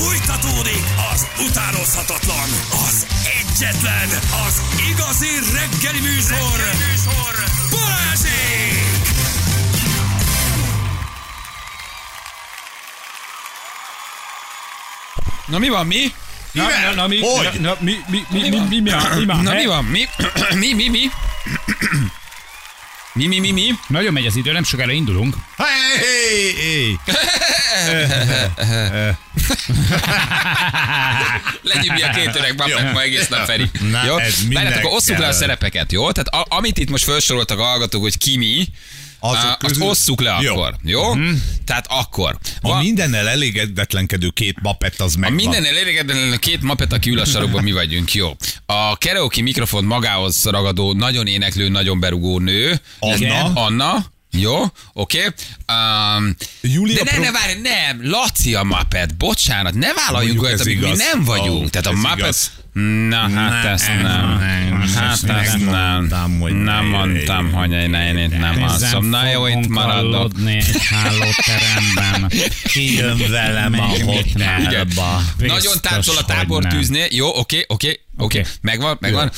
Fújtatódik az utánozhatatlan, az egyetlen, az igazi reggeli műsor, reggeli műsor. Balázsék! Na mi van, mi? Na, na, na, mi, Hogy? na, na, mi, mi, mi, mi, mi, mi, mi, mi, Na mi van? Mi? Mi, mi, mi? Mi, mi, mi, mi? Nagyon megy az idő, nem sokára indulunk. Hey, hey, hey. Legyünk mi a két öreg babák ma egész nap Feri. Na, jó? Várjátok, akkor osszuk le a szerepeket, jó? Tehát a, amit itt most felsoroltak a hallgatók, hogy ki mi, Azok á, azt közül- osszuk le Jó. akkor, jó? Tehát akkor. A Va- mindennel elégedetlenkedő két mapet az a megvan. mindennél elégedetlen a két mapet, aki ül a sarokban, mi vagyunk, jó. A karaoke mikrofon magához ragadó, nagyon éneklő, nagyon berugó nő. Anna. Anna. Jó, oké. Um, Júlia de ne, ne, várj, nem, Laci a Muppet, bocsánat, ne vállaljunk olyat, amit mi nem vagyunk. Ó, Tehát a Muppet... igaz. Na, hát ezt nem. Hát ezt nem. Nem ne- mondtam, hogy én én itt nem alszom. Na jó, itt maradok. Egy hálóteremben. Kijön velem a hotelba. Nagyon táncol a tábortűznél. Jó, oké, oké. Oké. Megvan, megvan.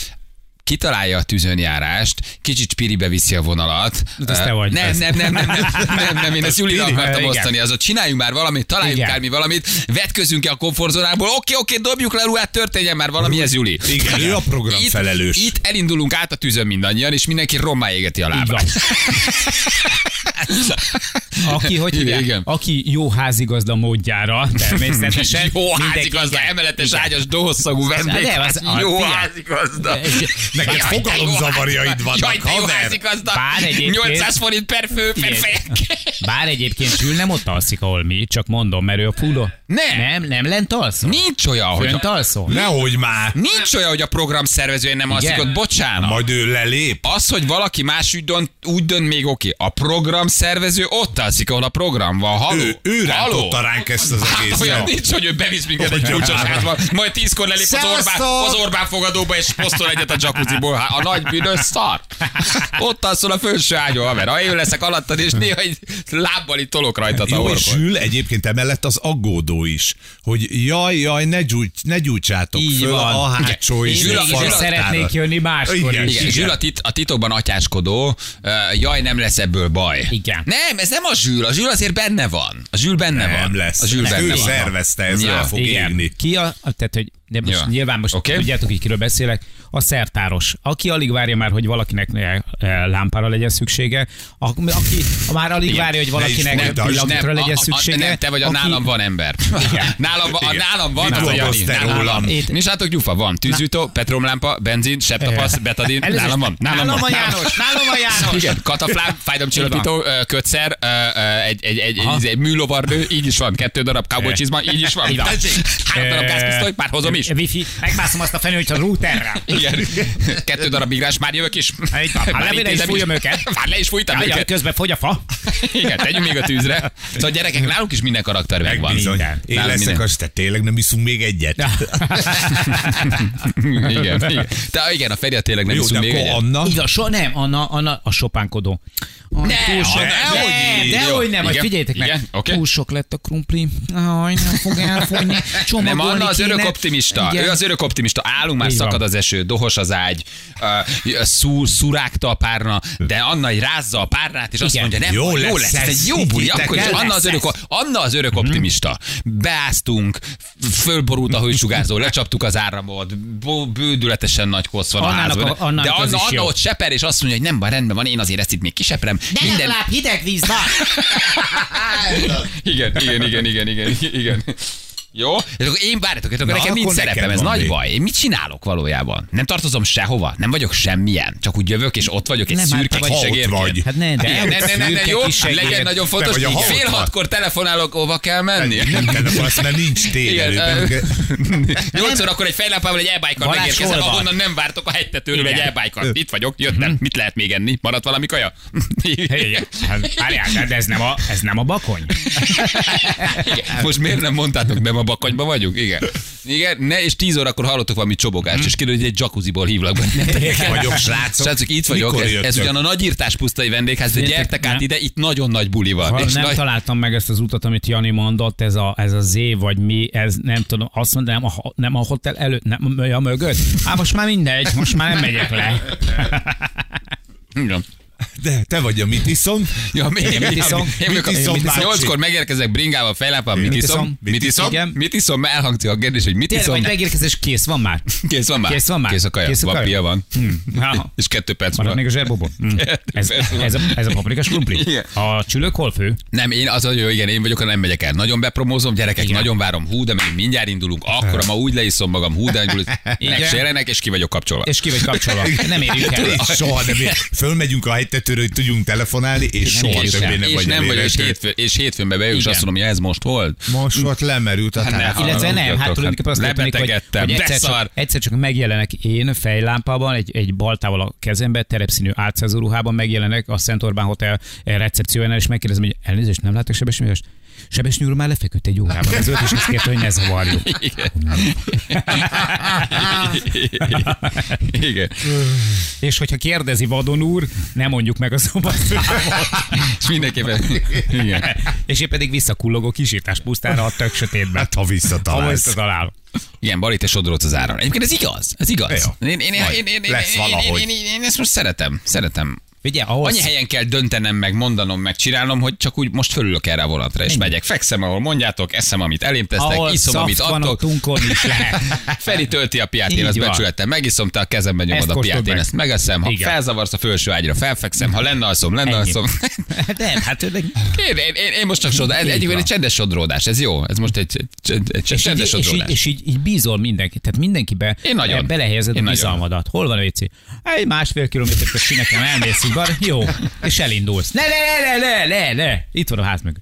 Kitalálja a tűzönjárást, kicsit spiribe viszi a vonalat. Ez te vagy. Nem, nem, nem, nem, nem, nem, nem, én ezt Julira akartam osztani. Azot csináljunk már valamit, találjunk Igen. már mi valamit, vetközünk ki a komfortzónából, oké, oké, dobjuk le ruhát, történjen már valami, ez Juli. Igen, ő a program Itt, felelős. itt elindulunk át a tűzön mindannyian, és mindenki rommá égeti a lábát. Aki, hogy hívják? Igen. Aki jó házigazda módjára, természetesen. Jó házigazda, emeletes Igen. ágyas dohosszagú vendég. Nem, az- Jó házigazda. Neked Jaj, fogalomzavarjaid házigazda. vannak, Jaj, haver. Bár egyébként- 800 forint per fő, per fejek. Bár egyébként Zsül nem ott alszik, ahol mi, csak mondom, mert ő a fulló. Nem. Nem, nem lent alszol? Nincs olyan, hogy Fönt alszol? Nehogy már. Nincs olyan, hogy a program szervezője nem alszik ott, bocsánat. Majd ő lelép. Az, hogy valaki más úgy dönt, úgy dönt még oké. A program szervező ott alszik, ahol a program van. Haló? Ő, ő Haló? rántotta ránk ezt az Hát egész. olyan nincs, hogy ő bevisz minket egy kulcsos házba, majd tízkor lelép az Orbán, az Orbán fogadóba, és posztol egyet a jacuzziból. Hát a nagy bűnös szar. Ott alszol a felső ágyon, haver. Ha én leszek alattad, és néha egy lábbal itt tolok rajtad a Jó, és. Zsül egyébként emellett az aggódó is, hogy jaj, jaj, ne, gyújts, ne gyújtsátok Így föl van. a hátsó és Zsül- a Zsül- falattára. Szeretnék jönni máskor Igen, is. Igen, Zsül a, tit, a titokban atyáskodó, uh, jaj, nem lesz ebből baj. Igen. Nem, ez nem a Zsül, a Zsül azért benne van. A Zsül benne van. Nem lesz. A Ezt benne ő van. szervezte, ez Ja, rá fog Igen. égni. Ki a, tehát, hogy de most Jó. nyilván most okay. tudjátok, így kiről beszélek, a szertáros, aki alig várja már, hogy valakinek eh, lámpára legyen szüksége, aki már alig Igen. várja, hogy Ne is valakinek folytasd. pillanagra legyen a, a, szüksége. nem, te vagy a aki- nálam van ember. nálam, van, a, Igen. nálam van, az a Jani. dolgoztál Nálam rólam? van. Itt- Nincs látok gyufa, van. Tűzütó, petromlámpa, benzin, septapasz, betadin, nálam van. Nálam, Nálam van. a János, nálam a János. Igen, kataflám, fájdalomcsillapító, kötszer, egy, egy, egy, egy, egy műlovardő, így is van, kettő darab cowboy így is van. Van. Három darab gázpisztoly, már hozom is. Eh, Wifi, megmászom azt a fenőt a routerre. Igen. Kettő darab migrás, már jövök is. Így van. Hát Már le is fújjam őket. Már le is fújtam Jaj, őket. közben fogy a fa. Igen, tegyünk még a tűzre. Szóval gyerekek, nálunk is minden karakter megvan. Minden. Én Nálunk leszek minden. az, te tényleg nem iszunk még egyet. igen, igen. De igen, a Feri tényleg nem Jó, iszunk még egyet. Anna, Igen, so, nem, Anna, Anna a sopánkodó. Aj, Ne, túl sok, dehogy de, nem, figyeljetek meg. Túl sok lett a krumpli. Aj, nem fog elfogyni. Csomagolni Nem, Anna az örök optimista. Igen. Ő az örök optimista. Állunk, már Így van. szakad az eső, dohos az ágy, uh, szú, szurágta a párna, de Anna egy rázza a párnát, és azt Igen. mondja, nem, Jó jó, jó lesz lesz, ez egy jó buli. Akkor is Anna az örök. Anna az örök optimista. Beáztunk, fölborult a hősugárzó, lecsaptuk az áramot, bődületesen nagy kosz van a házban. a- annának de Anna, Anna ott seper, és azt mondja, hogy nem van rendben van, én azért ezt itt még kiseprem. De legalább hideg víz van. Igen, igen, igen, igen, igen, igen. Jó? És akkor én várjatok, akkor Na, nekem nincs szerepem, ez nagy baj. Én mit csinálok valójában? Nem tartozom sehova, nem vagyok semmilyen. Csak úgy jövök, és ott vagyok egy Nem, hát szürke ott kisegérként. vagy. Hát ne, de ne, ne, ne, ne, jó, legyen nagyon fontos. ott Fél hatkor telefonálok, hova kell menni. Nem telefonálsz, mert nincs tényelő. Nyolcszor akkor egy fejlámpával egy elbájkal Balázs, megérkezem, ahonnan nem vártok a hegytetőről egy elbájkal. Itt vagyok, jöttem. Mit lehet még enni? Maradt valami kaja? Hát, Várjál, de ez nem a, ez nem a bakony. Most miért nem mondtátok, nem a bakonyba vagyunk? Igen. Igen, ne, és 10 órakor hallottok valami csobogást, és kiderül, hogy egy jacuzziból hívlak benneteket. vagyok, srácok. Srácok, itt vagyok. Mikor Ez, ez jöttök? ugyan a nagyírtás pusztai vendégház, de gyertek át ide, itt nagyon nagy buli van. Ha és nem nagy... találtam meg ezt az utat, amit Jani mondott, ez a, ez a Z vagy mi, ez nem tudom, azt mondom, nem a, nem a hotel előtt, nem a mögött. Hát most már mindegy, most már nem megyek le. Igen. De te vagy a mit iszom? Ja, Igen, mit iszom? Én Mit iszom, nyolckor megérkezek bringával, fejlápam, mit iszom? Mit iszom? Mit iszom? Elhangzik a kérdés, hogy mit Tényleg, iszom? vagy megérkezés kész van már? Kész van már? Kész van már? Kész a kaja. Kész a van, kaja? van. Ha. És kettő perc Marad múlva. még a zserbobon. Hm. Ez, a, paprikas krumpli? A csülök hol fő? Nem, én az, hogy igen, én vagyok, ha nem megyek el. Nagyon bepromózom, gyerekek, nagyon várom, hú, de még mindjárt indulunk, akkor ma úgy leiszom magam, hú, de és ki vagyok kapcsolva. És ki vagy kapcsolva? Nem érjük el. Soha nem. Fölmegyünk a hegytetőre, hogy tudjunk telefonálni, és Nem soha többé nem és vagy nem vagy, és, hétfő, és hétfőn bebeljük, és azt mondom, hogy ez most volt. Most volt lemerült a Hát ne, telefon. Illetve nem, hát Hallgatok, tulajdonképpen azt hát történik, hogy, hogy egyszer, csak, egyszer csak megjelenek én fejlámpában, egy, egy baltával a kezembe, terepszínű álcázó ruhában megjelenek a Szent Orbán Hotel recepciójánál, és megkérdezem, hogy elnézést, nem látok Sebesnyű Milos? Sebesnyű úr már lefeküdt egy órában ezelőtt, és azt kérte, hogy ne zavarjuk. Igen. Igen. És hogyha kérdezi Vadon úr, nem mondjuk meg a szobaszámot. És mindenképpen, igen. és én pedig visszakullogok kisítás pusztára a tök sötétben. Hát, ha Ha visszatalálsz. visszatalálom. Igen, Bali, te sodrolsz az áron. Egyébként ez igaz, ez igaz. Jó. Én, én, én, Majd én, én, én, lesz én, valahogy. én, én, én, ezt most szeretem, szeretem. Ugye, ahhoz... Annyi helyen kell döntenem, meg mondanom, meg csinálnom, hogy csak úgy most fölülök erre a vonatra, és Ennyi. megyek, fekszem, ahol mondjátok, eszem, amit elém tesztek, ahol iszom, amit adtok. tunkolni is lehet. Feri tölti a piát, én van. becsülettem, megiszom, te a kezembe nyomod Ezt a piát, én ezt megeszem, ha Igen. felzavarsz a felső ágyra, felfekszem, ha lenne alszom, lenne alszom. De, hát Én, én, én, én most csak egyébként van. egy csendes sodródás, ez jó, ez most egy, egy, egy, egy és, így, csendes sodródás. és így, így bízol mindenki, tehát mindenkibe belehelyezed a bizalmadat. Hol van a WC? Egy másfél kilométer közt nekem elmész, így bar, jó, és elindulsz. Ne, ne, ne, ne, ne, ne, ne, itt van a ház meg.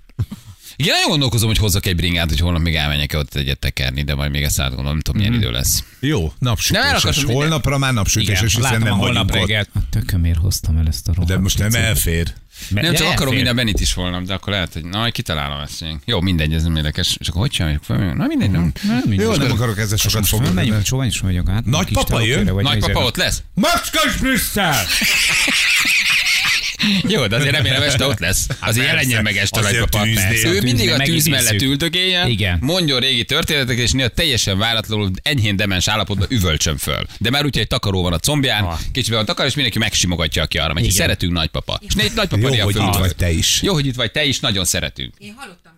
Igen, nagyon gondolkozom, hogy hozzak egy bringát, hogy holnap még elmenjek ott egyet tekerni, de majd még ezt átgondolom, nem tudom, milyen Mhm. idő lesz. Jó, napsütéses. Holnapra már napsütéses, hiszen nem holnap reggelt. A tökömért hoztam el ezt a rohadt De most nem elfér. Me- Nem csak akarom elfér. minden Benit is volna, de akkor lehet, hogy na, kitalálom ezt. Jó, mindegy, ez nem érdekes. És akkor hogy csináljuk fel? Na mindegy, nem. Nem, mindegy. Jó, nem akarok ezzel sokat foglalkozni. menjünk, soha is vagyok át. Nagypapa jön? Nagypapa ott lesz? Macskas Brüsszel! Jó, de azért remélem este ott lesz. Azért persze. jelenjen meg este a tűznél. Ő mindig a tűz mellett üldögéljen, Igen. mondjon régi történeteket, és néha teljesen váratlanul enyhén demens állapotban üvölcsön föl. De már úgy, hogy egy takaró van a combján, Ah. kicsivel van takar, és mindenki megsimogatja, aki arra megy. Igen. Szeretünk nagypapa. És négy nagypapa Jó, hogy itt vagy te is. Jó, hogy itt vagy, te is nagyon szeretünk. Én hallottam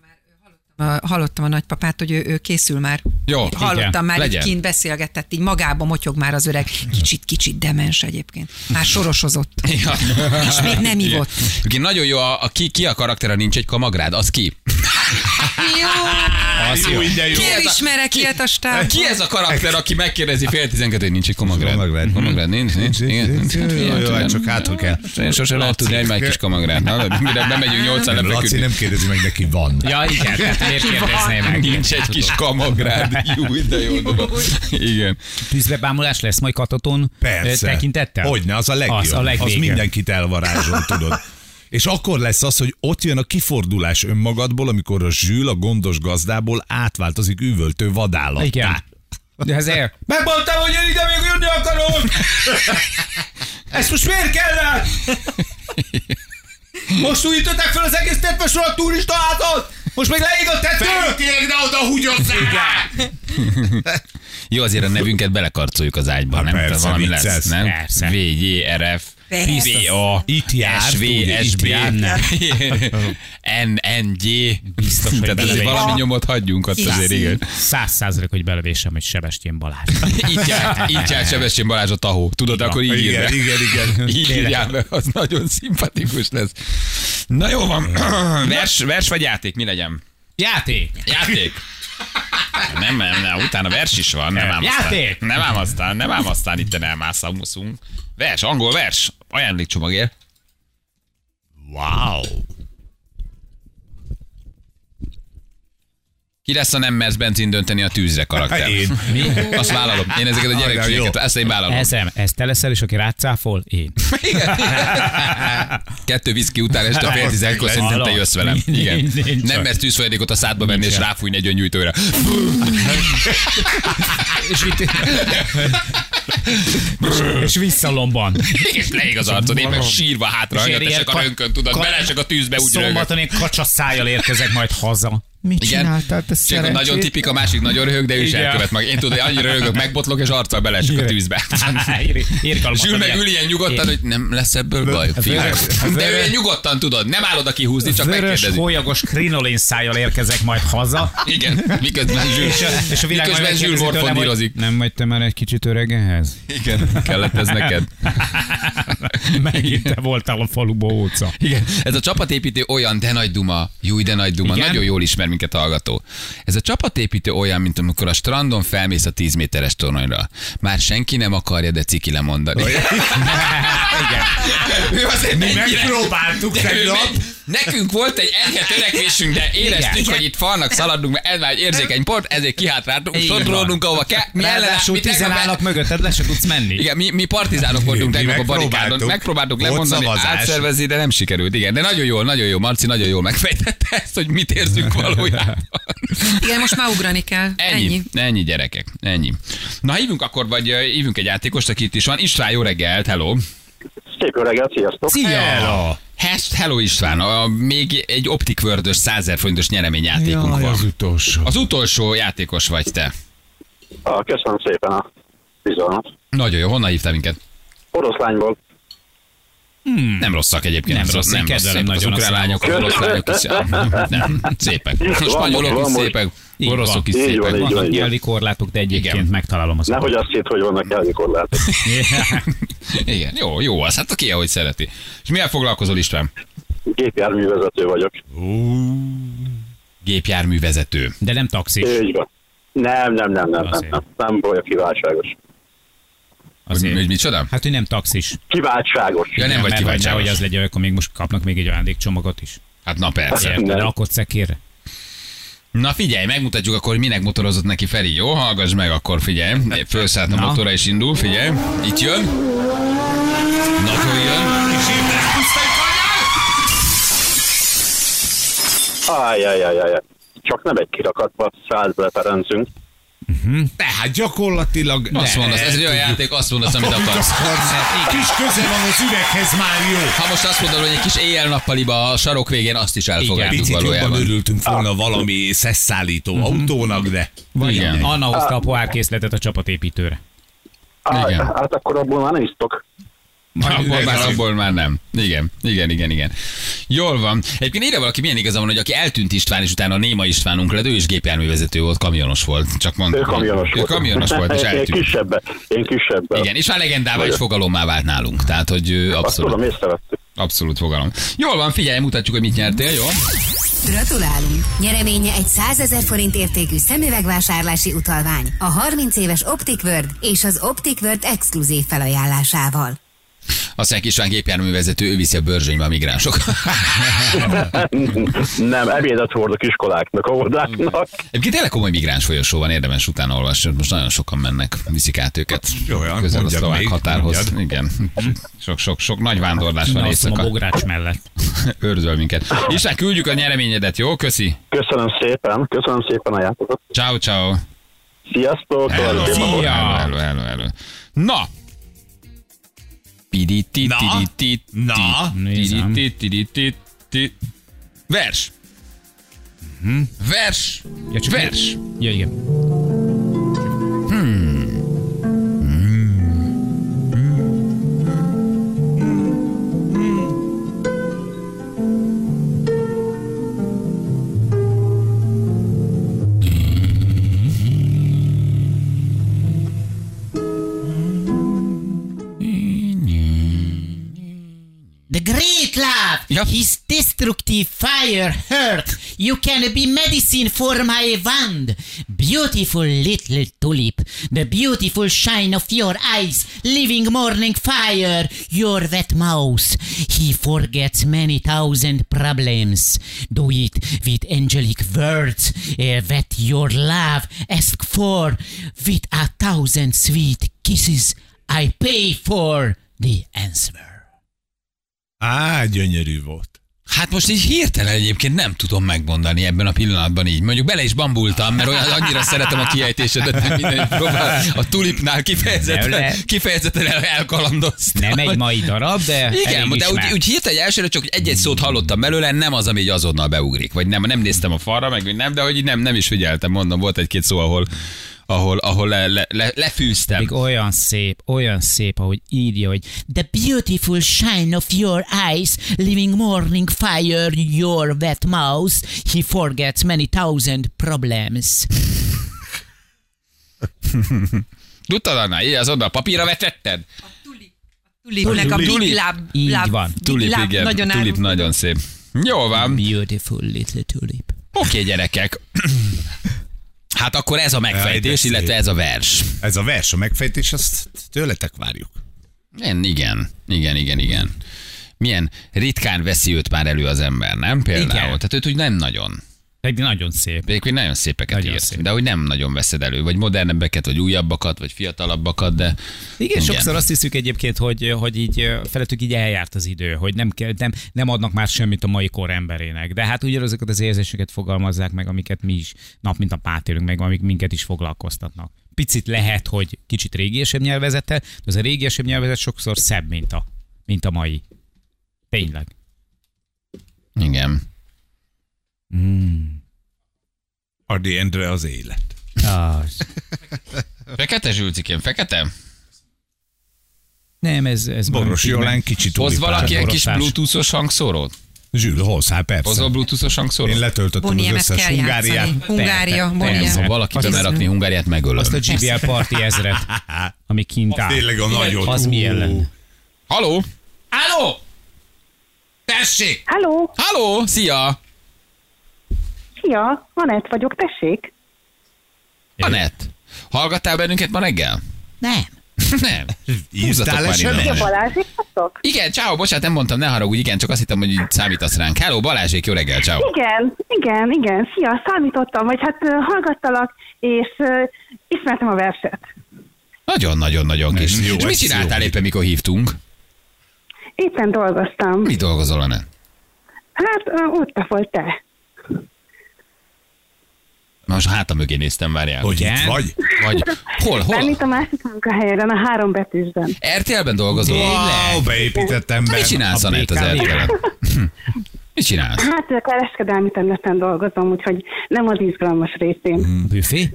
hallottam a, nagypapát, hogy ő, ő készül már. Jó, Hallottam igen, már, legyen. így kint beszélgetett, így magába motyog már az öreg. Kicsit, kicsit demens egyébként. Már sorosozott. Ja. És még nem ivott. Igen, nagyon jó, a, a ki, ki a karakter, nincs egy kamagrád, az ki? Jó, Az jó. de jó. Ki ismerek ilyet a stábban. Ki ez a karakter, aki megkérdezi fél tizenkettő, hogy nincs egy kamagrád? Kamagrád. Kamagrád, nincs, nincs. Igen, nincs. Jó, jó, hát csak hátul kell. Én sose lehet tudni, hogy egy kis kamagrád. Na, Mire bemegyünk nyolcan Laci lefeküdni. nem kérdezi meg, neki van. Ja, igen, tehát miért kérdezné meg? Nincs egy kis kamagrád. Jó, de jó dolog. Igen. Tűzbebámulás lesz majd kataton Persze. tekintettel? Hogyne, az a legjobb. Az a az legvége. mindenkit elvarázsol, tudod. És akkor lesz az, hogy ott jön a kifordulás önmagadból, amikor a zsűl a gondos gazdából átváltozik üvöltő vadállattá. Igen. De ezért... Megmondtam, hogy én ide még jönni akarok! Ezt most miért kellett? Most újították fel az egész tetvesről a turista hátot! Most meg leég a tető! de oda húgyozzál! Jó, azért a nevünket belekarcoljuk az ágyba, Hát nem? persze, Tehát valami vicces. lesz, nem? Persze. V, J, R, F, Persze. V, A, Itt jár, S, V, tudja, S, itt B, jár. N, N, G. Biztos, hogy Tehát azért valami nyomot hagyjunk ott azért, igen. Száz százalék, hogy belevésem, hogy Sebestyén Balázs. Így járt, így járt Sebestyén Balázs a tahó. Tudod, akkor így írja. Igen, igen, igen. Így írjál az nagyon szimpatikus lesz. Na jó van, vers, vers vagy játék, mi legyen? Játék! Játék. Nem, nem, nem, utána vers is van, nem ám aztán. Játék! Nem ám aztán, nem ám aztán itt elmászunk. Vers, angol vers, ajándékcsomagért. Wow. Ki lesz a nem mersz benzin dönteni a tűzre karakter? Én. Mi? Azt vállalom. Én ezeket a gyerekségeket, ezt én vállalom. Ez, ez te leszel, és aki rácáfol? Én. Igen. Kettő viszki után este fél tizenegykor szerintem te jössz velem. Igen. Nem mersz tűzfolyadékot a szádba venni és ráfújni egy öngyújtóra. és, itt... és visszalomban. És leég az arcod, én meg sírva hátra, És a rönkön, tudod, belesek a tűzbe, úgy. Szombaton én kacsa szájjal érkezek majd haza. Mit Igen. csináltál, te Csak nagyon tipik, a másik nagyon röhög, de ő is elkövet meg. Én tudod, annyira röhögök, megbotlok, és arccal belesek a tűzbe. Irgalmat És ül meg ül ilyen nyugodtan, hogy nem lesz ebből baj. De ő ilyen nyugodtan tudod, nem állod a kihúzni, csak Vörös, megkérdezi. hólyagos krinolén szájjal érkezek majd haza. Igen, miközben Zsül, És a, világ majd miközben Zsül hogy morfondírozik. Nem vagy te már egy kicsit öreg ehhez? Igen, kellett ez neked. Megint te voltál a faluba óca. Igen. Ez a csapatépítő olyan, de nagy duma. Júj, de nagy duma. Igen? Nagyon jól ismer minket hallgató. Ez a csapatépítő olyan, mint amikor a strandon felmész a 10 méteres toronyra. Már senki nem akarja, de ciki lemondani. Igen. Ő azért Mi ennyire- megpróbáltuk tegnap. Nekünk volt egy enyhe törekvésünk, de éreztük, Igen. hogy itt falnak szaladunk, mert ez már egy érzékeny pont, ezért kihátráltunk, sodródunk, ahova kell. Mi ellen- Ráadásul mi tegnap- tizenállnak mögötted, le se tudsz menni. igen, mi, mi partizánok voltunk tegnap a. megpróbáltuk. Megpróbáltuk lemondani, szavazás. átszervezni, de nem sikerült. Igen, de nagyon jól, nagyon jó. Marci nagyon jól megfejtette ezt, hogy mit érzünk valójában. Igen, most már ugrani kell. Ennyi, ennyi, ennyi gyerekek, ennyi. Na hívunk akkor, vagy hívunk egy játékost, aki itt is van. István, jó reggelt, hello. Szép jó reggelt, sziasztok! Szia! Hello. Hes- Hello István, a, még egy Optic World-ös 100 000 forintos nyereményjátékunk Jaj, van. az utolsó. Az utolsó játékos vagy te. Ah, köszönöm szépen a bizalmat. Nagyon jó, honnan hívtál minket? Oroszlányból. Hmm. Nem rosszak egyébként. Nem rossz, kedvelem szépek. Az nagyon a ukrán lányok, az orosz lányok is. Nem, szépek. A Van spanyolok is szépek, oroszok is szépek. van, Vannak van. nyelvi korlátok, de egyébként Igen. megtalálom az Nehogy azt hitt, hogy vannak nyelvi korlátok. Igen, jó, jó, az hát aki ahogy szereti. És milyen foglalkozol István? Gépjárművezető vagyok. Gépjárművezető. De nem taxis. Így van. Nem, nem, nem, nem, nem, Azért. nem, nem vagyok kiváltságos. Hogy, hogy micsoda? Hát, hogy nem taxis. Kiváltságos. Ja, nem vagy mert hogy kiváltságos. nehogy az legyen, akkor még most kapnak még egy ajándékcsomagot is. Hát na persze. Érted? Nem. Rakod szekérre. Na figyelj, megmutatjuk akkor, hogy minek motorozott neki Feri. Jó, hallgass meg akkor, figyelj. Fölszállt a Na. motora és indul, figyelj. Itt jön. Nagyon jön. Ájjájjájjáj. Csak nem egy kirakatba szállt bele Ferencünk. Tehát gyakorlatilag... Azt mondasz, ez egy olyan játék, azt mondasz, amit akarsz. szarszát. Kis köze van az üveghez, már jó. Ha most azt mondod, hogy egy kis éjjel-nappaliba a sarok végén, azt is elfogadjuk Picit jobban valójában. örültünk volna valami szesszállító autónak, de... Vagy Igen. Anna hozta a pohárkészletet a csapatépítőre. Á, Igen. hát akkor abból már nem isztok. Abból már, abból már nem. Igen, igen, igen, igen. Jól van. Egyébként írja valaki, milyen igaza van, hogy aki eltűnt István, és utána a Néma Istvánunk lett, ő is gépjárművezető volt, kamionos volt. Csak mond, Ő kamionos ő volt. kamionos volt, és Én eltűnt. kisebben. Én kisebben. Igen, és már legendává és fogalommá vált nálunk. Tehát, hogy ő Azt tudom, abszolút, abszolút fogalom. Jól van, figyelj, mutatjuk, hogy mit nyertél, jó? Gratulálunk! Nyereménye egy 100 ezer forint értékű szemüvegvásárlási utalvány a 30 éves Optic World és az Optic World exkluzív felajánlásával. Aztán István gépjárművezető, ő viszi a bőrzsönybe a migránsok. nem, ebédet hordok iskoláknak, óvodáknak. Egyébként tényleg komoly migráns folyosó van, érdemes utána olvasni. Most nagyon sokan mennek, viszik át őket. Olyan, közel a szlovák még, határhoz. mondjad. Igen. Sok, sok, sok nagy vándorlás van Na, mondom, a éjszaka. bogrács mellett. Őrzöl minket. István, küldjük a nyereményedet, jó? Köszi. Köszönöm szépen, köszönöm szépen a játékot. Ciao, ciao. Sziasztok! Hello, hello, hello, hello. Na! Na? Vers. Vers. Vers. Ja, igen. Yep. his destructive fire hurt. You can be medicine for my wand. beautiful little tulip, the beautiful shine of your eyes, living morning fire, your wet mouth. He forgets many thousand problems. Do it with angelic words eh, that your love ask for, with a thousand sweet kisses. I pay for the answer. Á, gyönyörű volt. Hát most így hirtelen egyébként nem tudom megmondani ebben a pillanatban így. Mondjuk bele is bambultam, mert olyan annyira szeretem a kiejtésedet, hogy minden próbál. A tulipnál kifejezetten, kifejezetten el, elkalandoztam. Nem egy mai darab, de Igen, de úgy, úgy hirtelen elsőre csak egy-egy szót hallottam belőle, nem az, ami így azonnal beugrik. Vagy nem, nem néztem a falra, meg nem, de hogy nem, nem is figyeltem, mondom, volt egy-két szó, ahol, ahol, ahol le, le, le, lefűztem. Még olyan szép, olyan szép, ahogy írja, hogy The beautiful shine of your eyes, living morning fire, your wet mouth. He forgets many thousand problems. Tudtad, Anna? Így azonnal papírra vetetted? Tulipnek a Tulip. big lab, Így van. Tulip, lab, igen. nagyon Tulip nagyon szép. Jó van. Beautiful little tulip. Oké, gyerekek. Hát akkor ez a megfejtés, illetve ez a vers. Ez a vers, a megfejtés, azt tőletek várjuk. Igen, igen, igen, igen, igen. Milyen ritkán veszi őt már elő az ember, nem? Például. Igen. Tehát őt úgy nem nagyon. Egy nagyon szép. Egyébként nagyon szépeket Nagyon írt, szép. de hogy nem nagyon veszed elő, vagy modernebbeket, vagy újabbakat, vagy fiatalabbakat, de Igen, Igen, sokszor azt hiszük egyébként, hogy, hogy így felettük így eljárt az idő, hogy nem, nem, nem adnak már semmit a mai kor emberének. De hát ugyanazokat az érzéseket fogalmazzák meg, amiket mi is nap mint nap átélünk meg, amik minket is foglalkoztatnak. Picit lehet, hogy kicsit régiesebb nyelvezettel, de az a régiesebb nyelvezet sokszor szebb, mint a, mint a mai. Tényleg. igen. Adi Endre az élet. Az. Fekete zsülcikém, fekete? Nem, ez, ez Boros Jolán kicsit Hoz valaki egy kis bluetoothos hangszórót? Zsül, hoz, hát persze. Hozol bluetoothos Én hangszórót? letöltöttem az Boniemet összes Hungáriát. játszani. Hungária, Bonia. Ha valaki tudna rakni Hungáriát, megölöm. Azt a GBL Party ezret, ami kint áll. Tényleg a nagyot. Az mi ellen? Haló? Halló! Tessék! Halló, Haló? Szia! Szia, Anett vagyok, tessék. Anett, hallgattál bennünket ma reggel? Nem. Nem. Írtál Húzzatok már SMS-t? innen. Balázsék vagytok? Igen, ciao, bocsánat, nem mondtam, ne haragudj, igen, csak azt hittem, hogy számítasz ránk. Hello, Balázsék, jó reggel, ciao. Igen, igen, igen, szia, számítottam, vagy hát hallgattalak, és ö, ismertem a verset. Nagyon-nagyon-nagyon kis. Ez jó, És mit csináltál jó. éppen, mikor hívtunk? Éppen dolgoztam. Mi dolgozol, Anett? Hát ö, ott volt te. Most hátam mögé néztem, várjál. Hogy Igen? itt vagy? Vagy hol, Nem hol? itt a másik munkahelyen, a három betűsben. RTL-ben dolgozol? Wow, beépített ember. Mit csinálsz, A Anett, az? RTL-en? Hm. Mit csinálsz? Hát ö, kereskedelmi területen dolgozom, úgyhogy nem az izgalmas részén. Büfé?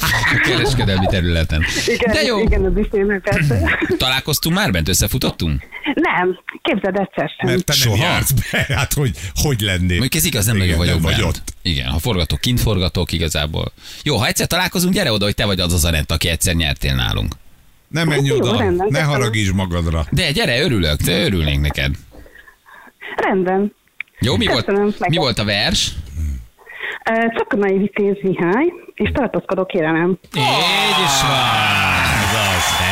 A kereskedelmi területen. Igen, De jó. igen, a büfének persze. Találkoztunk már bent, összefutottunk? Nem, képzeld egyszer sem. Mert te nem Soha. jársz be. Hát hogy, hogy lennél? Mondjuk ez igaz, nem Igen, nagyon vagyok nem vagy bent. ott. Igen, ha forgatok, kint forgatok igazából. Jó, ha egyszer találkozunk, gyere oda, hogy te vagy az az Anett, aki egyszer nyertél nálunk. Ne menj Jó, oda, rendben, ne köszönöm. haragíts magadra. De gyere, örülök, te örülnénk neked. Rendben. Jó, mi volt, Köszönöm, meg- mi volt a vers? Ö, Csakonai Vitéz Mihály, és tartózkodó kérelem. Így is van.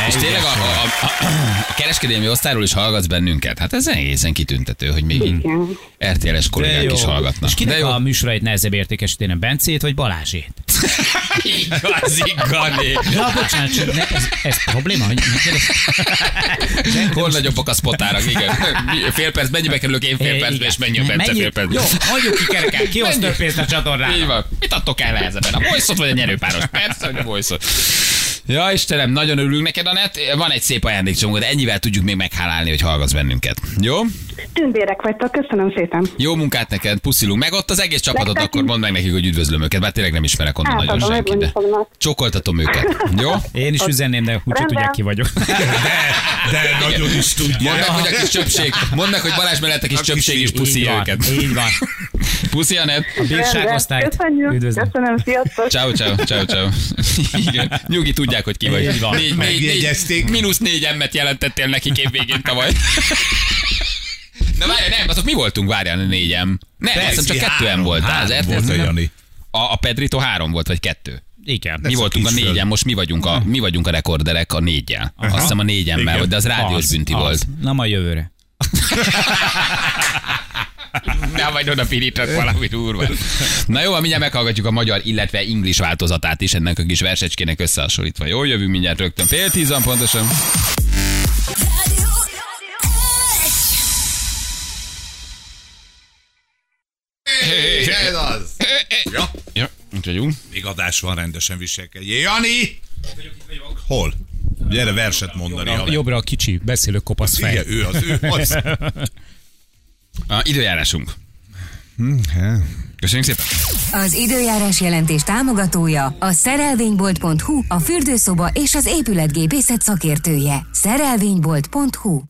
És tényleg a, a, a, a kereskedelmi osztályról is hallgatsz bennünket? Hát ez egészen kitüntető, hogy még így Igen. RTL-es kollégák is hallgatnak. És De kinek jó. a műsorait nehezebb értékesíteni, a Bencét vagy Balázsét? Igazi Gani. Ja, bocsánat, csak ne, ez, ez probléma, hogy megkérdez... Hol nagyobbak a spotárak, igen. Fél perc, mennyibe kerülök én fél percbe, és mennyi a Bence fél percbe. Jó, hagyjuk ki kerekán, ki hoz több pénzt a Így csatornára. van. Mit adtok el ezeben? A voice vagy a nyerőpáros? Persze, hogy a voice Ja, Istenem, nagyon örülünk neked, Anett. Van egy szép ajándékcsomag, de ennyivel tudjuk még meghálálni, hogy hallgatsz bennünket. Jó? Tündérek vagytok, köszönöm szépen. Jó munkát neked, puszilunk. Meg ott az egész csapatot, Nektek akkor mondd meg nekik, hogy üdvözlöm őket, bár tényleg nem ismerek onnan nagyon Átadom, senkit, de csokoltatom őket. Jó? Én is üzenném, de úgyse tudják ki vagyok. De nagyon is tudja. Mondd meg, hogy a kis csöpség, mondd meg, hogy Balázs mellett a kis A kis csöpség is puszi őket. Így van. Puszi, Anett. A bírságosztályt. Köszönjük, Üdvözlöm. köszönöm, sziasztok. Ciao, ciao, ciao, ciao. Igen. Nyugi, tudják, hogy ki vagy. Van. Négy, négy, mínusz négy emmet jelentettél nekik évvégén tavaly. Na várjál, nem, azok mi voltunk, várjál, négyem. Nem, azt hiszem csak kettő em voltál. Az Három RTL volt a nem- Jani. A, a Pedrito három volt, vagy kettő? Igen. Mi voltunk a négyen, most mi vagyunk a, mi vagyunk a rekorderek a négyel. Azt hiszem a négyemmel, volt, de az rádiós Az, bünti az. volt. Na majd jövőre. Nem vagy oda pirított valami durva. Na jó, mindjárt meghallgatjuk a magyar, illetve inglis változatát is ennek a kis versecskének összehasonlítva. Jó, jövünk mindjárt rögtön. Fél tízan pontosan. Ez az. Ja, Ja, itt vagyunk. még adás van, rendesen viselkedjél. Jani! Hol? Gyere verset mondani. A, haver. jobbra a kicsi, beszélő kopasz fej. Igen, ő az, ő az. A időjárásunk. Köszönjük szépen. Az időjárás jelentés támogatója a szerelvénybolt.hu, a fürdőszoba és az épületgépészet szakértője. Szerelvénybolt.hu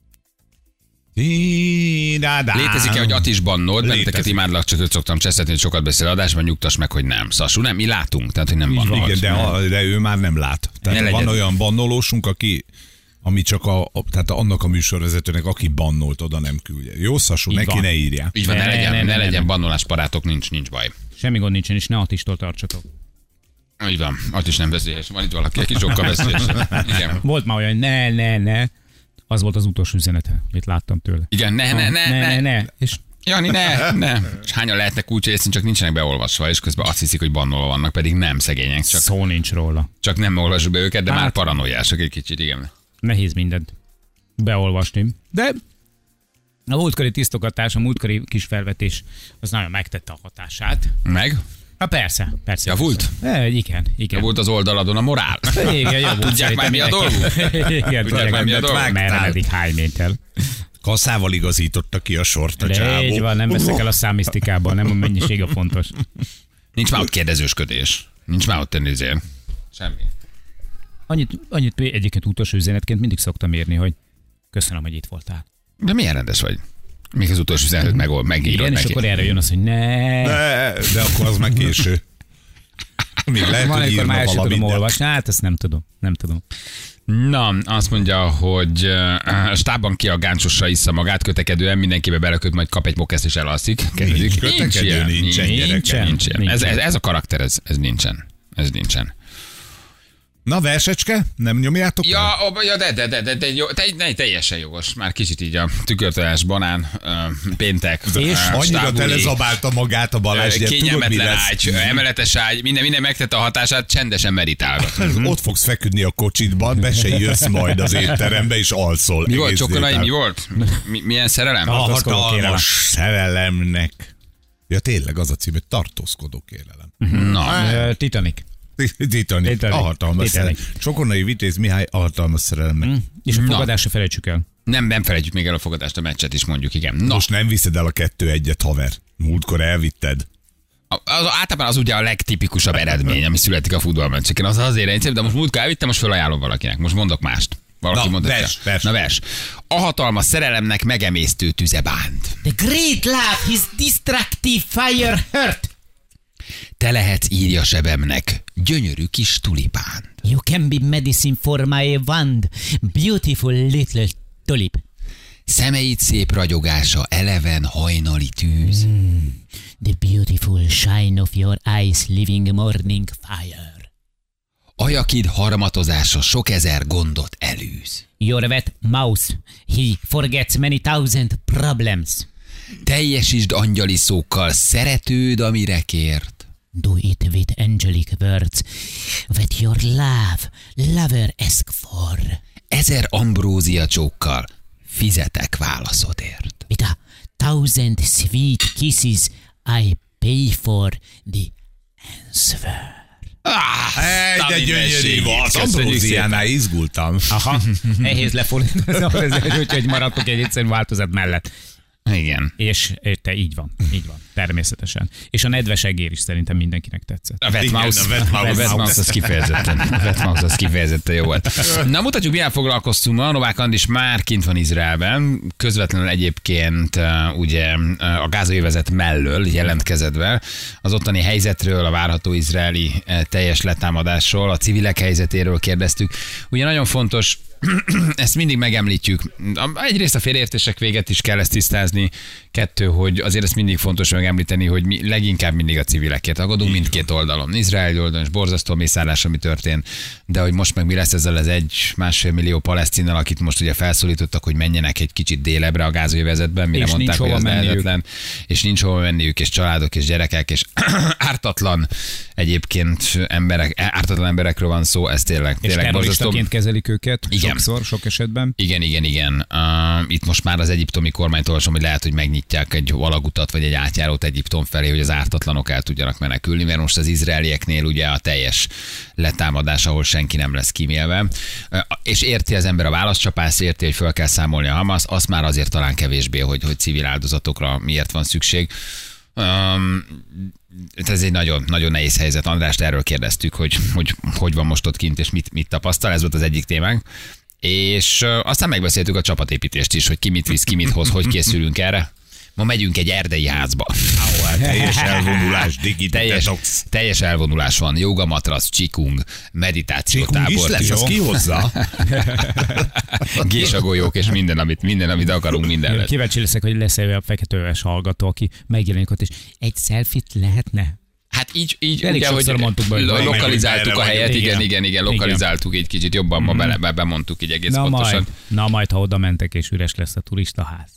Létezik-e, hogy Atis bannolt, benneteket imádlak, csak őt szoktam cseszetni, hogy sokat beszél adásban, nyugtass meg, hogy nem. Szasú, nem, mi látunk, tehát hogy nem bannolt. Igen, de, a, de ő már nem lát. Tehát Ne van legyen. olyan bannolósunk, aki ami csak a, a, tehát annak a műsorvezetőnek, aki bannolt, oda nem küldje. Jó, Szasú, Így neki van. ne írják. Így van, ne, Ne, legyen, ne, ne, ne, ne, legyen bannolás parátok, nincs, nincs baj. Semmi gond nincsen, és ne Attistól tartsatok. Így van, ott is nem veszélyes. Van itt valaki, aki sokkal veszélyes. Igen. Volt már olyan, hogy ne, ne, ne. Az volt az utolsó üzenete, amit láttam tőle. Igen, ne, ne, ne, ne, ne, ne, ne. És Jani, ne, ne. És hányan lehetnek úgy, hogy egyszerűen csak nincsenek beolvasva, és közben azt hiszik, hogy bannolva vannak, pedig nem szegények, csak, szó nincs róla. csak nem olvasjuk be őket, de Hát- már paranoiások egy kicsit, igen. Nehéz mindent beolvasni. De a múltkori tisztogatás, a múltkori kis felvetés, az nagyon megtette a hatását. Meg? Na persze, persze. Javult? E, igen, igen. Volt az oldaladon a morál. Igen, javult. Tudják már, mi a mindenki. Igen, Tudják már, mi a rendet dolguk? Merre meddig hány méter. Kaszával igazította ki a sort a De így csávó. van, nem veszek el a számisztikában, nem a mennyiség a fontos. Nincs már ott kérdezősködés. Nincs már ott tennézél. Semmi. Annyit, annyit egyébként utolsó üzenetként mindig szoktam írni, hogy köszönöm, hogy itt voltál. De milyen rendes vagy? Még az utolsó üzenetet meg, megírod Igen, és neki. akkor erre jön az, hogy ne. De, de akkor az meg késő. Még lehet, Van, hogy írna már tudom de- olvasni. Hát ezt nem tudom, nem tudom. Na, azt mondja, hogy uh, a stában ki a gáncsossal issza magát, kötekedően mindenkibe belökött, majd kap egy mokeszt és elalszik. Kezdődik. kötekedő nincsen, nincs, gyerekem. nincs ilyen. Ez, Nincsen. ez, ez, a karakter, ez, ez nincsen. Ez nincsen. Na, versecske? Nem nyomjátok? el? Ja, ó, ja de, de, de, de, de jó, te, ne, teljesen jogos. Már kicsit így a tükörtojás, banán, ö, péntek, És ö, Annyira stábuli, telezabálta magát a Balázs, ö, tudod, kényelmetlen lesz? ágy, emeletes ágy, minden, minden megtette a hatását, csendesen meditálgat. Ott fogsz feküdni a kocsitban, be se jössz majd az étterembe, és alszol. Mi volt, Csokonai, mi volt? Mi, milyen szerelem? A hatalmas szerelemnek. Ja, tényleg az a cím, hogy tartózkodó kérelem. Na, Titanic. Titanic. Titanic. A hatalmas Titanic. szerelem. Csokonai Vitéz Mihály a hatalmas szerelemnek. És a fogadásra felejtsük el. nem, nem felejtjük még el a fogadást, a meccset is mondjuk, igen. Na, Most nem viszed el a kettő egyet, haver. Múltkor elvitted. az, általában az ugye a legtipikusabb eredmény, ami születik a futballmeccseken. Az azért egyszerű, de most múltkor elvittem, most felajánlom valakinek. Most mondok mást. Valaki Na, mondott vers, vers. Na vers. A hatalmas szerelemnek megemésztő tüze bánt. The great love, his destructive fire hurt. Te lehetsz írja sebemnek, gyönyörű kis tulipán. You can be medicine for my wand, beautiful little tulip. Szemeid szép ragyogása, eleven hajnali tűz. The beautiful shine of your eyes, living morning fire. Ajakid harmatozása sok ezer gondot elűz. Your wet mouse, he forgets many thousand problems. Teljesítsd angyali szókkal, szeretőd, amire kért. Do it with angelic words that your love, lover ask for. Ezer ambrózia csókkal fizetek válaszodért. With a thousand sweet kisses, I pay for the answer. Ej, de Dani gyönyörű volt. Ambróziánál izgultam. Aha, nehéz lefordítani, úgyhogy maradtok egy egyszerű változat mellett. Igen. És te így van, így van, természetesen. És a nedves egér is szerintem mindenkinek tetszett. A Wetmouse, Igen, a Wetmouse az kifejezetten, a Wetmouse az kifejezetten jó volt. Na mutatjuk, milyen foglalkoztunk ma. Novák Andis már kint van Izraelben, közvetlenül egyébként ugye a gázai vezet mellől jelentkezetve az ottani helyzetről, a várható izraeli teljes letámadásról, a civilek helyzetéről kérdeztük. Ugye nagyon fontos ezt mindig megemlítjük. Egyrészt a félértések véget is kell ezt tisztázni. Kettő, hogy azért ezt mindig fontos megemlíteni, hogy mi leginkább mindig a civilekért aggódunk mindkét oldalon. Izrael oldalon is borzasztó mészállás, ami történt, de hogy most meg mi lesz ezzel az egy másfél millió palesztinnal, akit most ugye felszólítottak, hogy menjenek egy kicsit délebbre a gázővezetben, mire És mondták, hogy az lehetetlen, és nincs hova menniük, és családok, és gyerekek, és ártatlan egyébként emberek, ártatlan emberekről van szó, ez tényleg, És tényleg borzasztó. kezelik őket Igen. Sokszor, sok esetben. Igen, igen, igen. Uh, itt most már az egyiptomi kormányt olvasom, hogy lehet, hogy megnyitják egy valagutat vagy egy átjárót Egyiptom felé, hogy az ártatlanok el tudjanak menekülni, mert most az izraelieknél ugye a teljes letámadás, ahol senki nem lesz kímélve. Uh, és érti az ember a válaszcsapást, érti, hogy föl kell számolni a Hamas, azt már azért talán kevésbé, hogy, hogy civil áldozatokra miért van szükség. Um, ez egy nagyon, nagyon nehéz helyzet. Andrást erről kérdeztük, hogy, hogy hogy van most ott kint, és mit, mit tapasztal. Ez volt az egyik témánk. És aztán megbeszéltük a csapatépítést is, hogy ki mit visz, ki mit hoz, hogy készülünk erre. Ma megyünk egy erdei házba. hát Teljes elvonulás, digi Teljes, teljes elvonulás van. Joga matrasz, csikung, meditáció Csikung is tábor. lesz, az ki hozza? Gésagolyók és minden, amit, minden, amit akarunk, minden lesz. Kíváncsi leszek, hogy lesz-e olyan feketeöves hallgató, aki megjelenik ott, és egy selfit lehetne? Hát így, így Elég ugye, hogy sokszor mondtuk be, hogy lokalizáltuk a helyet, igen, Igen. igen, igen, lokalizáltuk egy kicsit jobban, ma bele, be, bemondtuk így egész Na pontosan. majd, na majd, ha oda mentek, és üres lesz a turistaház.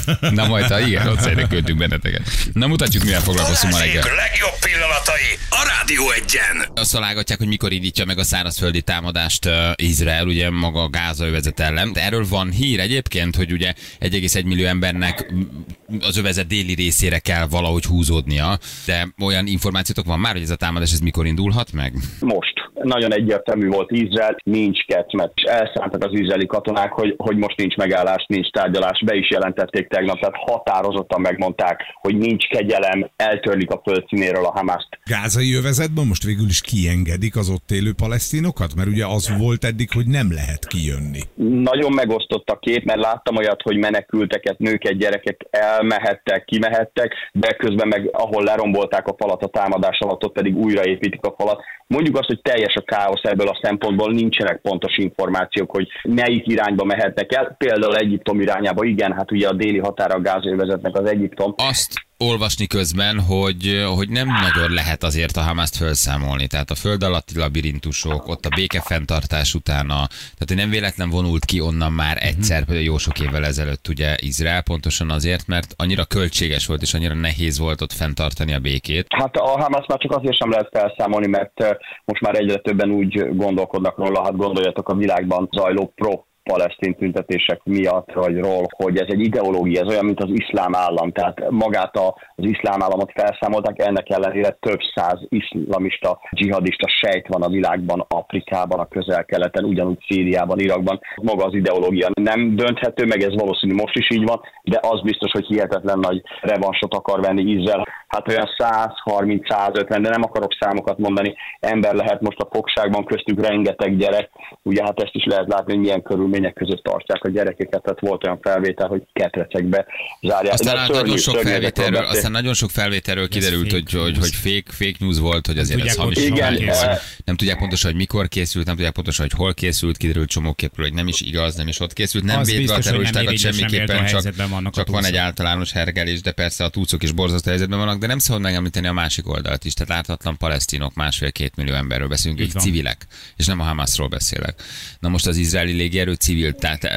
Na majd, ha igen, ott szerintem költünk benneteket. Na mutatjuk, mivel foglalkozunk ma reggel. legjobb pillanatai a Rádió egyen. Azt találgatják, hogy mikor indítja meg a szárazföldi támadást uh, Izrael, ugye maga a Gáza övezet ellen. De erről van hír egyébként, hogy ugye 1,1 millió embernek az övezet déli részére kell valahogy húzódnia. De olyan információtok van már, hogy ez a támadás ez mikor indulhat meg? Most. Nagyon egyértelmű volt Izrael, nincs ketmet. És elszántak az izraeli katonák, hogy, hogy most nincs megállás, nincs tárgyalás. Be is jelentették tegnap, tehát határozottan megmondták, hogy nincs kegyelem, eltörlik a földszínéről a Hamaszt. Gázai övezetben most végül is kiengedik az ott élő palesztinokat? Mert ugye az volt eddig, hogy nem lehet kijönni. Nagyon megosztott a kép, mert láttam olyat, hogy menekülteket, nőket, gyerekek elmehettek, kimehettek, de közben meg ahol lerombolták a falat a támadás alatt, ott pedig újraépítik a falat. Mondjuk azt, hogy teljes a káosz ebből a szempontból, nincsenek pontos információk, hogy melyik irányba mehetnek el. Például Egyiptom irányába, igen, hát ugye a déli határa a gázövezetnek az Egyiptom. Azt olvasni közben, hogy, hogy nem nagyon lehet azért a Hamaszt felszámolni. Tehát a föld alatti labirintusok, ott a békefenntartás utána, tehát nem véletlen vonult ki onnan már egyszer, például jó sok évvel ezelőtt ugye Izrael, pontosan azért, mert annyira költséges volt és annyira nehéz volt ott fenntartani a békét. Hát a Hamas már csak azért sem lehet felszámolni, mert most már egyre többen úgy gondolkodnak róla, hát gondoljatok a világban zajló pro palesztin tüntetések miatt, vagy ról, hogy ez egy ideológia, ez olyan, mint az iszlám állam. Tehát magát a, az iszlám államot felszámolták, ennek ellenére több száz iszlamista, dzsihadista sejt van a világban, Afrikában, a közel-keleten, ugyanúgy Szíriában, Irakban. Maga az ideológia nem dönthető, meg ez valószínű most is így van, de az biztos, hogy hihetetlen nagy revansot akar venni Izrael. Hát olyan 130-150, de nem akarok számokat mondani, ember lehet most a fogságban, köztük rengeteg gyerek. Ugye hát ezt is lehet látni, hogy milyen körülmények között tartják a gyerekeket, tehát volt olyan felvétel, hogy ketrecekbe zárják. Aztán De szörnyű, nagyon sok felvételről, aztán nagyon sok felvételről kiderült, hogy, hogy, hogy fake, fake news volt, hogy azért ez hamis Igen. Nem tudják pontosan, hogy mikor készült, nem tudják pontosan, hogy hol készült, kiderült csomóképről, hogy nem is igaz, nem is ott készült, nem védve a terroristákat semmiképpen, csak, csak van egy általános hergelés, de persze a túcok is borzasztó helyzetben vannak, de nem szabad megemlíteni a másik oldalt is. Tehát ártatlan palesztinok, másfél-két millió emberről beszélünk, ők civilek, és nem a Hamasról beszélek. Na most az izraeli légierő civil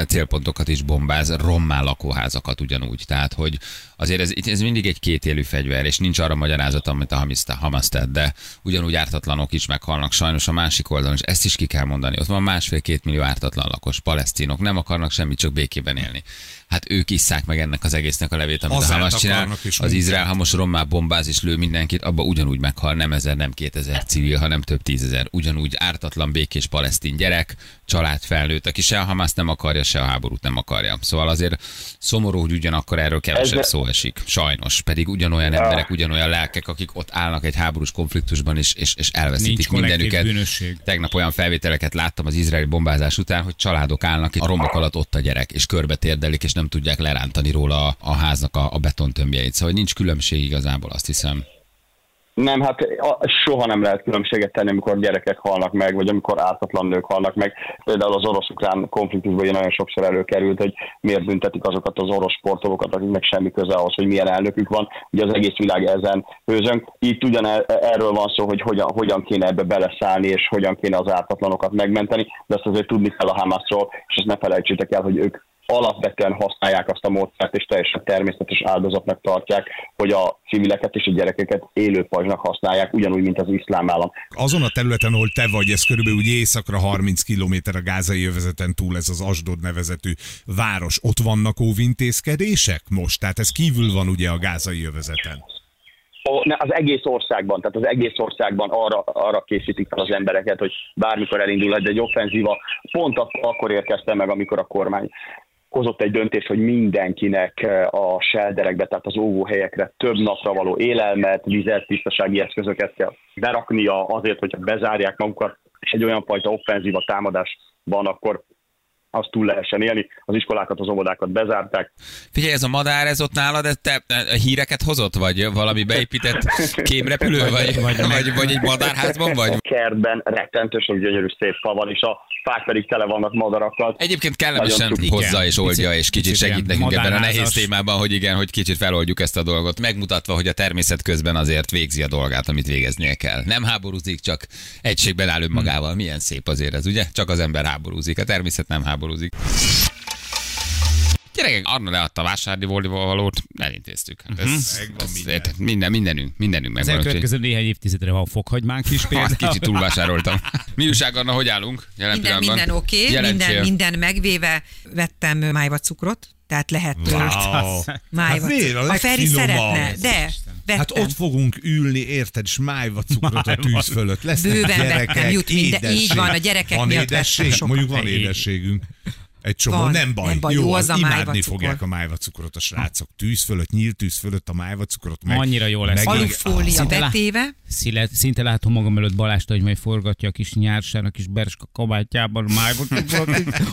célpontokat is bombáz, rommá lakóházakat ugyanúgy. Tehát, hogy azért ez, ez mindig egy kétélű fegyver, és nincs arra magyarázat, amit a Hamas, tett, de ugyanúgy ártatlanok is meghalnak sajnos a másik oldalon, és ezt is ki kell mondani. Ott van másfél-két millió ártatlan lakos, palesztinok, nem akarnak semmit, csak békében élni. Hát ők isszák meg ennek az egésznek a levét, amit Azért a Hamas csinál. is Az. Izrael, ha most rommá bombáz és lő mindenkit, abba ugyanúgy meghal nem ezer, nem kétezer civil, hanem több tízezer. Ugyanúgy ártatlan, békés palesztin gyerek, család felnőtt, aki se a Hamas nem akarja, se a háborút nem akarja. Szóval azért szomorú, hogy ugyanakkor erről kevesebb Ez- szó esik. Sajnos. Pedig ugyanolyan emberek, ugyanolyan lelkek, akik ott állnak egy háborús konfliktusban is, és, és elveszítik Nincs mindenüket. bűnösség. Tegnap olyan felvételeket láttam az izraeli bombázás után, hogy családok állnak, és a romok alatt ott a gyerek, és körbe térdelik, és nem tudják lerántani róla a, a háznak a, a betontömbjeit. Szóval nincs különbség igazából, azt hiszem. Nem, hát soha nem lehet különbséget tenni, amikor gyerekek halnak meg, vagy amikor ártatlan nők halnak meg. Például az orosz-ukrán konfliktusban ugye nagyon sokszor előkerült, hogy miért büntetik azokat az orosz sportolókat, akiknek semmi köze ahhoz, hogy milyen elnökük van. Ugye az egész világ ezen hőzön. Itt ugyan e- erről van szó, hogy hogyan, hogyan kéne ebbe beleszállni, és hogyan kéne az ártatlanokat megmenteni, de azt azért tudni kell a Hamasról, és ezt ne felejtsétek el, hogy ők alapvetően használják azt a módszert, és teljesen természetes áldozatnak tartják, hogy a civileket és a gyerekeket élő pajzsnak használják, ugyanúgy, mint az iszlám állam. Azon a területen, ahol te vagy, ez körülbelül úgy északra 30 km a gázai övezeten túl, ez az Asdod nevezetű város. Ott vannak óvintézkedések most? Tehát ez kívül van ugye a gázai övezeten. Az egész országban, tehát az egész országban arra, arra készítik fel az embereket, hogy bármikor elindulhat egy offenzíva. Pont ak- akkor érkeztem meg, amikor a kormány hozott egy döntést, hogy mindenkinek eh, a shelterekbe, tehát az óvóhelyekre több napra való élelmet, vizet, tisztasági eszközöket kell beraknia azért, hogyha bezárják magukat, és egy olyan fajta offenzíva támadás van, akkor azt túl lehessen élni. Az iskolákat, az óvodákat bezárták, Figyelj, ez a madár, ez ott nálad, ez te e, híreket hozott, vagy valami beépített kémrepülő, vagy, vagy, vagy, vagy egy madárházban vagy? a kertben rettentő sok gyönyörű szép fa van, és a fák pedig tele vannak madarakkal. Egyébként kellemesen hozza és oldja, és kicsit Picit segít nekünk ebben a nehéz témában, hogy igen, hogy kicsit feloldjuk ezt a dolgot, megmutatva, hogy a természet közben azért végzi a dolgát, amit végeznie kell. Nem háborúzik, csak egységben áll önmagával. Milyen szép azért ez, ugye? Csak az ember háborúzik, a természet nem háborúzik. Gyerekek, Arna leadta a vásárni valót, elintéztük. Hát Ez, Megvan ez, minden. minden. minden, mindenünk, mindenünk Az megvan. úgyhogy- elkövetkező néhány évtizedre van fokhagymánk is Hát például. kicsit túlvásároltam. Mi újság, Anna, hogy állunk? Jelen Minden, pillanatban? minden oké, okay, minden, minden megvéve. Vettem májva cukrot, tehát lehet Wow. májva Hát? A A Feri szeretne, de vettem. Hát ott fogunk ülni, érted, és májva cukrot a tűz fölött. Lesznek Bőven gyerekek, vettem, jut minden. Így van, a gyerekek van miatt édesség? Mondjuk van édességünk. Egy csomó, Van, nem baj. nem baj, jó, jó az a imádni fogják a májvacukrot a srácok. Tűz fölött, nyílt tűz fölött a májvacukrot. Meg, Annyira jó lesz. Alufólia Szinte lá- betéve. Szinte, szinte látom magam előtt Balást, hogy majd forgatja a kis nyársán, a kis berska kabátjában, májban,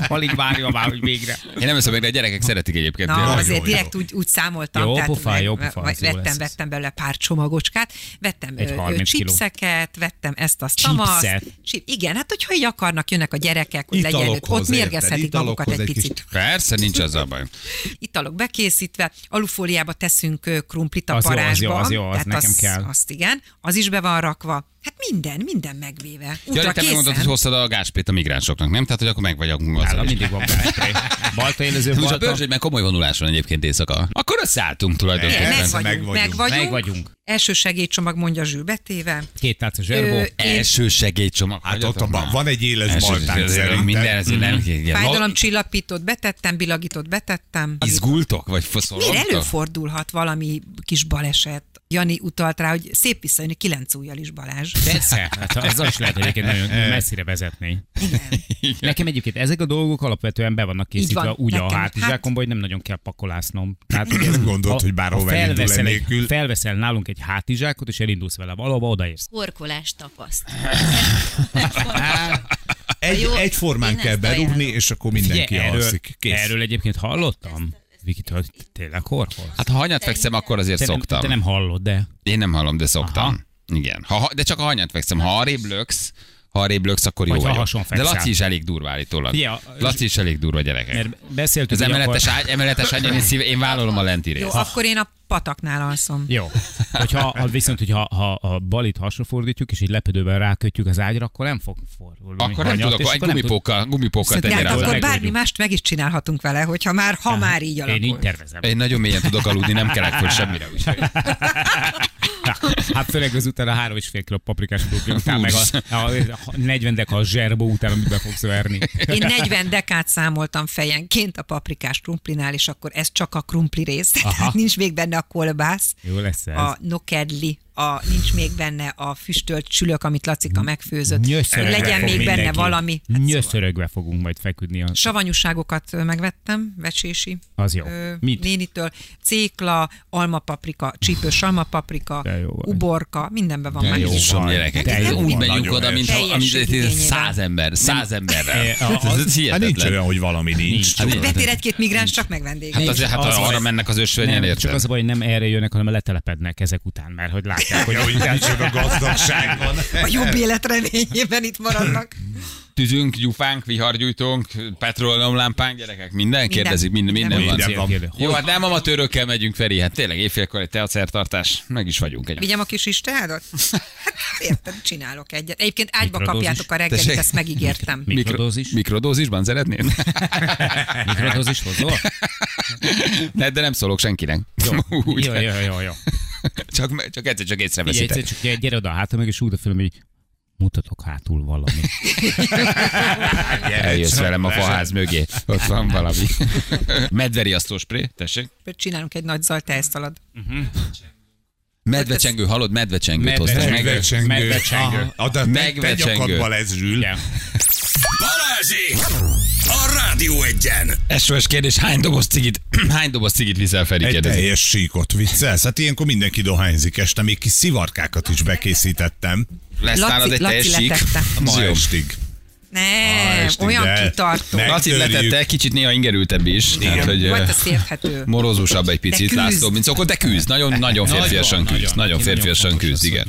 alig várja már, hogy végre. Én nem eszem meg, de a gyerekek szeretik egyébként. Na, tényleg. azért jó, direkt úgy, úgy számoltam. Jó tehát pofa, meg- jó az jó vettem, lesz. vettem belőle pár csomagocskát, vettem Egy ö, ö, 30 kiló. chipseket, vettem ezt, azt, tamaszt. Igen, hát hogyha így akarnak, jönnek a gyerekek, hogy legyen, ott mérgezhetik magukat Italokhoz egy egy picit. Persze, nincs azzal baj. italok bekészítve, alufóliába teszünk krumplit a Az jó, az parázsba. jó, az jó, az tehát nekem az, kell. Azt igen, az is be van rakva. Hát minden, minden megvéve. Útra Ja, te megmondod, hogy hoztad a gáspét a migránsoknak, nem? Tehát, hogy akkor meg vagyok Nálam mindig van gázspray. Balta élező, Most a. Pörzsögyben komoly vonulás van egyébként éjszaka. Akkor összeálltunk tulajdonképpen. meg vagyunk, meg meg vagyunk. Meg vagyunk. Első segélycsomag mondja Zsül betéve. Két tálca zserbó. Ö, Első segélycsomag. Hát ott a, van egy éles baltánk szerintem. Minden, ez nem. Fájdalomcsillapítót betettem, bilagítót betettem. Izgultok? Vagy Miért foszologtok? előfordulhat valami kis baleset? Jani utalt rá, hogy szép visszajönni kilenc ujjal is Balázs. Persze, hát azzal is lehet egyébként nagyon messzire vezetni. Igen. Nekem egyébként ezek a dolgok alapvetően be vannak készítve van. úgy a Nekem- hátizsákomba, hogy nem nagyon kell pakolásznom. Tehát, Gondolt, ha- hogy bárhova elindul felveszel, egy, felveszel nálunk egy hátizsákot, és elindulsz vele valahova, odaérsz. Horkolás tapaszt. Egy, egyformán kell berúgni, és akkor mindenki erről, alszik. Kész. erről egyébként hallottam. Viki, tényleg horkol? Hát ha hanyat fekszem, akkor azért te, nem, szoktam. te nem hallod, de... Én nem hallom, de szoktam. Aha. Igen. Ha, ha- de csak a hanyat fekszem. Ha arrébb löksz, ha arrébb löksz, akkor jó Vagy De. Laci is elég durva állítólag. Figyelj, a- Laci is elég durva gyerekek. Mert beszéltünk, Az emeletes, akkor- ágy, emeletes ágyon én, szíve, én vállalom a lenti Jó, részt. akkor én a pataknál alszom. Jó. Hogyha, ha viszont, hogyha ha a balit hasra fordítjuk, és így lepedővel rákötjük az ágyra, akkor nem fog fordulni. Akkor nem tudok, egy akkor tud- gumipókkal, gumipókkal akkor rá. meg bármi mást meg is csinálhatunk vele, hogyha már, ha már így alakul. Én így tervezem. Én nagyon mélyen tudok aludni, nem kelek föl semmire. Úgyhogy. Hát főleg az után a három és fél kiló paprikás krumpli után, meg a, a, a 40 deka a zserbó után, amit be fogsz verni. Én 40 dekát számoltam fejenként a paprikás krumplinál, és akkor ez csak a krumpli rész. Tehát nincs még benne a kolbász, Jó lesz ez. a nokedli, a, nincs még benne a füstölt csülök, amit Lacika megfőzött. Nyöszörögve Legyen még benne valami. Hát szóval. Nyöszörögve fogunk majd feküdni. A... Savanyúságokat megvettem, vecsési. Az jó. Ö, Mit? Nénitől. Cékla, almapaprika, csípős almapaprika, uborka, mindenben van De már. jó van. gyerekek. De jó Úgy van, megyünk oda, mint száz ember, száz emberrel. Eh, a- Ez Hát nincs olyan, hogy valami nincs. Nincs. Hát Betér egy-két migráns, csak meg vendég. Hát hát arra mennek az ösvényen, Nem, csak érted? az a baj, hogy nem erre jönnek, hanem letelepednek ezek után, mert hogy látják, látják, hogy micsoda gazdagság van. A jobb élet reményében itt maradnak. Tüzünk, gyufánk, vihargyújtónk, petrolleumlámpánk, gyerekek, minden kérdezik, minden, minden, Minden van. van. Kérdés. Jó, hát nem amatőrökkel megyünk, Feri, hát tényleg éjfélkor egy teacertartás, meg is vagyunk egy. Vigyem a kis istádat? Hát érted, csinálok egyet. Egyébként ágyba Mikrodózis? kapjátok a reggelit, Tessék? ezt megígértem. Mikrodózis? Mikrodózisban szeretnél? Mikrodózis hozol? ne, de nem szólok senkinek. Úgy, Jó, jó, jó, jó. Csak, csak egyszer csak észreveszitek. egyszer csak gyere- gyere oda a hátra meg, és úgy a hogy mutatok hátul valami. Eljössz velem a faház mögé. Ott van valami. Medveriasztó spré, tessék. Csinálunk egy nagy zajtejszalad. Medvecsengő, hallod? Medvecsengőt Medve- hoztam meg. Megvecsengő. Megvecsengő. Ah, de te, te Megvecsengő. nyakadba Igen. A Rádió egyen! SOS kérdés, hány doboz cigit, hány doboz cigit viszel Feri Egy kérdezi? teljes síkot viccelsz. Hát ilyenkor mindenki dohányzik este, még kis szivarkákat is bekészítettem. Lesz nálad egy teljes sík? Ma estig. Nem, olyan de- kitartó. Laci letette, kicsit néha ingerültebb is. Tehát, hogy Volt az érthető. morozósabb egy picit. László, mint szokott, de küzd. Nagyon, nagyon férfiasan küzd. nagyon. Nagyon Neki nagyon férfiasan küzd, igen.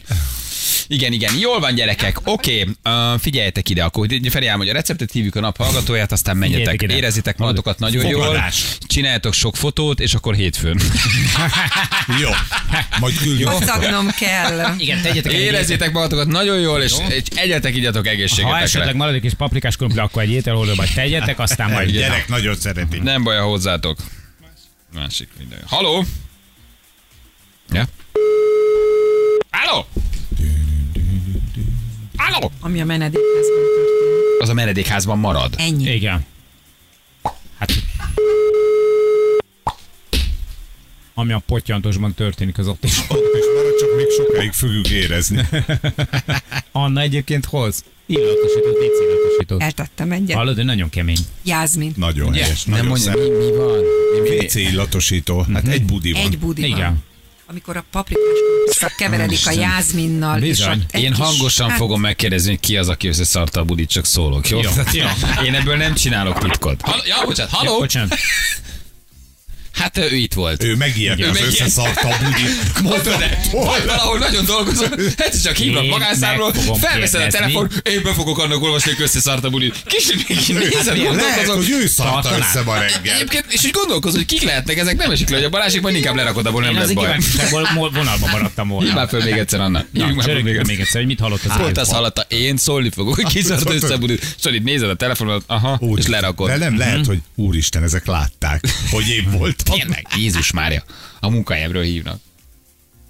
Igen, igen. Jól van, gyerekek. Oké, okay. uh, figyeljetek ide. Akkor Feri elmondja a receptet, hívjuk a nap hallgatóját, aztán menjetek. Érezitek magatokat nagyon jól. Fogadás. Csináljatok sok fotót, és akkor hétfőn. Jó. Majd küldjük. Mozognom kell. Igen, tegyetek egy Érezzétek magatokat nagyon jól, és egy egyetek igyatok Ha egészségetekre. esetleg marad egy kis paprikás krumpli, akkor egy ételhordóba tegyetek, aztán Egy majd gyerek nagyon szereti. Nem baj, ha hozzátok. Másik minden. Haló? Ja? Halló? Halló? Ami a menedékházban történik. Az a menedékházban marad. Ennyi. Igen. Hát... Ami a pottyantosban történik, az ott is. Ott is marad, csak még sokáig fogjuk érezni. Anna egyébként hoz. Illatosított, illatosított. Eltettem egyet. Hallod, de nagyon kemény. Jászmin. Nagyon Ugye? helyes, Nem mondja, mi, mi van? Mi, mi, illatosító. Hát egy budi van. Egy budi Igen. Amikor a paprikás keveredik a jázminnal. és Bizony. egy Én kis- hangosan hát, fogom megkérdezni, hogy ki az, aki összeszarta a budit, csak szólok, jó? Jó. Jó. Én ebből nem csinálok titkot. Halló, ja, bocsánat, Ja, halló? bocsánat. Hát ő itt volt. Ő megijedt, Ő az megijedt. összeszarta a budit. Mondta, de valahol nagyon dolgozom, egyszer csak hívnak magánszámról, felveszed a telefon, én be fogok annak olvasni, hogy összeszart a bulit. Kicsit nézed, Lehet, gondolkozom. hogy ő szarta össze ma reggel. Egyébként, és úgy gondolkozol, hogy kik lehetnek ezek, nem esik le, hogy a Balázsik majd inkább lerakod, abból nem Én lesz baj. vonalban maradtam volna. Hívd már föl még egyszer, Anna. Föl még egyszer. hogy mit hallott az Pont azt hallotta, én szólni fogok, hogy kiszart össze a budit. Szóval itt nézed a telefonodat, aha, és lerakod. De nem lehet, hogy úristen, ezek látták, hogy én voltam. Tényleg, Jézus Mária. A munkahelyemről hívnak.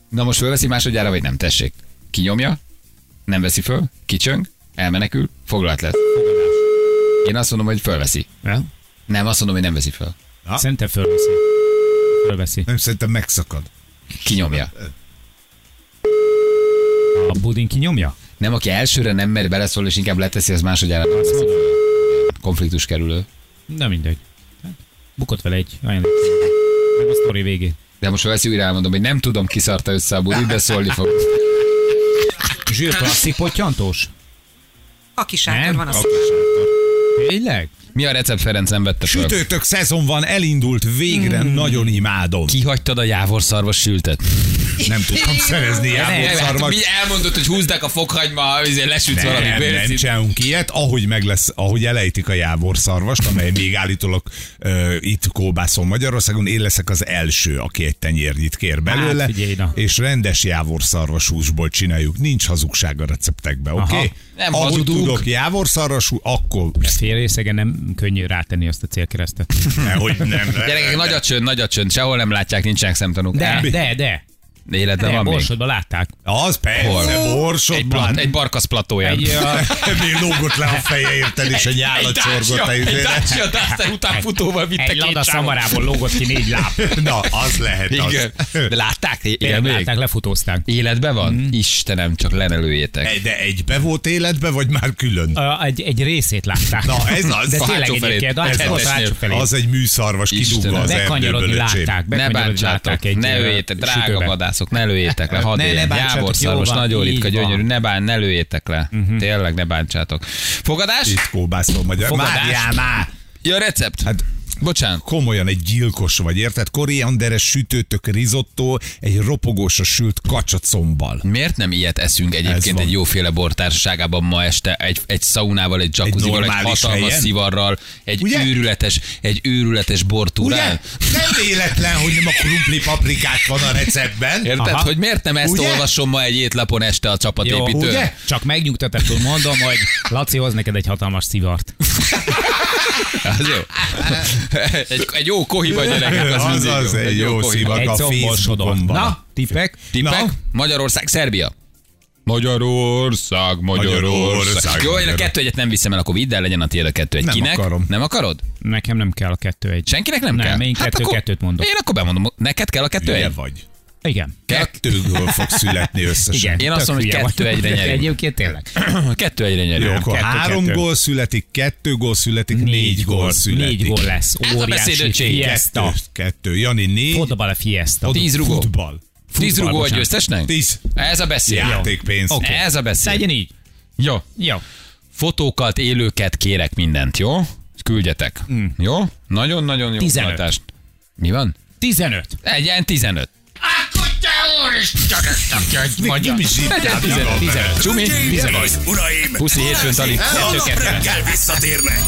Na most fölveszi másodjára, vagy nem? Tessék. Kinyomja, nem veszi föl, kicsöng, elmenekül, foglalt lesz. Én azt mondom, hogy fölveszi. Ja? Nem, azt mondom, hogy nem veszi föl. Szerintem fölveszi. Fölveszi. Nem, szerintem megszakad. Kinyomja. A budin kinyomja? Nem, aki elsőre nem mer beleszól, és inkább leteszi, az másodjára nem veszi. Konfliktus kerülő. Na mindegy. Bukott vele egy olyan meg a sztori végén. De most veszi újra elmondom, hogy nem tudom, ki szarta össze a budit, de szólni fog. Zsír klasszik pottyantós? Aki sátor van, az Tényleg? Mi a recept Ferenc nem vette föl? Sütőtök szezon van, elindult, végre nagyon imádom. Kihagytad a jávorszarvas sültet? Nem tudtam szerezni Nem, hát mi elmondod, hogy húzdák a fokhagyma, azért valami Nem, nem bőrszint. csinálunk ilyet, ahogy meg lesz, ahogy elejtik a jávorszarvast, amely még állítólag uh, itt kóbászon Magyarországon, én leszek az első, aki egy tenyérnyit kér belőle, Hát, figyelj, na. és rendes jávorszarvas húsból csináljuk. Nincs hazugság a receptekbe, oké? Okay? Nem ahogy hazudunk. tudok jávorszarvas akkor Fél részegen nem könnyű rátenni azt a célkeresztet. nehogy nem. Gyerekek, nagy a csönd, nagy a csönd, sehol nem látják, nincsenek szemtanúk. De, de, de. Életben van még. Borsodban látták. Az persze, Hol? Egy, borsodban. Plat, egy barkasz platóján. Egy, uh, Még lógott le a feje, érted, és egy állat csorgott a egy. Dacia Duster után futóval vitte egy két lada csávot. szamarából lógott ki négy láb. Na, az lehet az. Igen. De látták? Igen, még? látták, lefutózták. Életben van? Istenem, csak lenelőjétek. Egy- De egybe volt életbe, vagy már külön? Uh, egy, egy részét látták. Na, ez az. De A tényleg egyébként, Ez az az. a. Az egy műszarvas kidugva az Bekanyarodni erdőből, öcsém. látták. Ne bekanyarodni egy ne ö, lőjétek, drága. Vadászok, ne lőjétek le, hadd Ne, ne éljen. Jávorszarvas, nagyon ritka, van. gyönyörű, ne, bán, ne lőjétek le. Tényleg ne bántsátok. Fogadás? Itt kóbászol magyar. Fogadás? Várjál már! Ja, recept? Hát Bocsánat. Komolyan egy gyilkos vagy, érted? Korianderes sütőtök risotto egy ropogósra sült kacsacombbal. Miért nem ilyet eszünk egyébként egy jóféle bortársaságában ma este, egy, egy szaunával, egy jacuzzival, egy, normális hatalmas helyen? szivarral, egy Ugye? őrületes, egy őrületes bortúrán? Ugye? Nem véletlen, hogy nem a krumpli paprikák van a receptben. Érted, Aha. hogy miért nem ezt Ugye? olvasom ma egy étlapon este a csapatépítő? ugye? Csak megnyugtatásul mondom, hogy Laci hoz neked egy hatalmas szivart. Az jó. egy, egy jó kohiba gyerekek, az, mindig Azaz, jó. egy jó kohiba. szivak. Egy a. Facebookon. Na, tippek? Tippek? Na. Magyarország, Szerbia. Magyarország, Magyarország. Magyarország, Jó, én a kettő egyet nem viszem el, akkor vidd el, legyen a tiéd a kettő egy. Nem Kinek? akarom. Nem akarod? Nekem nem kell a kettő egy. Senkinek nem, Nem, kell? én kettő- akkor, kettőt mondok. Én akkor bemondom, neked kell a kettő Hülye egy? vagy. Igen. Kettőből fog születni összesen. Igen, én azt mondom, hogy kettő egyre nyerünk. Egyébként tényleg. Kettő egyre nyerünk. Jó, akkor kettő, három kettő. gól születik, kettő gól születik, négy, négy gól, gól születik. Négy gól lesz. Hát Óriási Ez a beszédötség. Kettő, kettő. Jani, négy. Fotball a fiesta. Tíz rugó. Futball. Tíz rugó a győztesnek? Tíz. Ez a beszéd. Játékpénz. Okay. Ez a beszéd. Legyen így. Jó. Jó. Fotókat, élőket kérek mindent, jó? Küldjetek. Mm. Jó? Nagyon-nagyon jó. 15. Mi van? 15. Egyen 15. Akkor te úristen, ezt a kegy uraim, Puszi hétfőn, Tali. holnap reggel visszatérnek.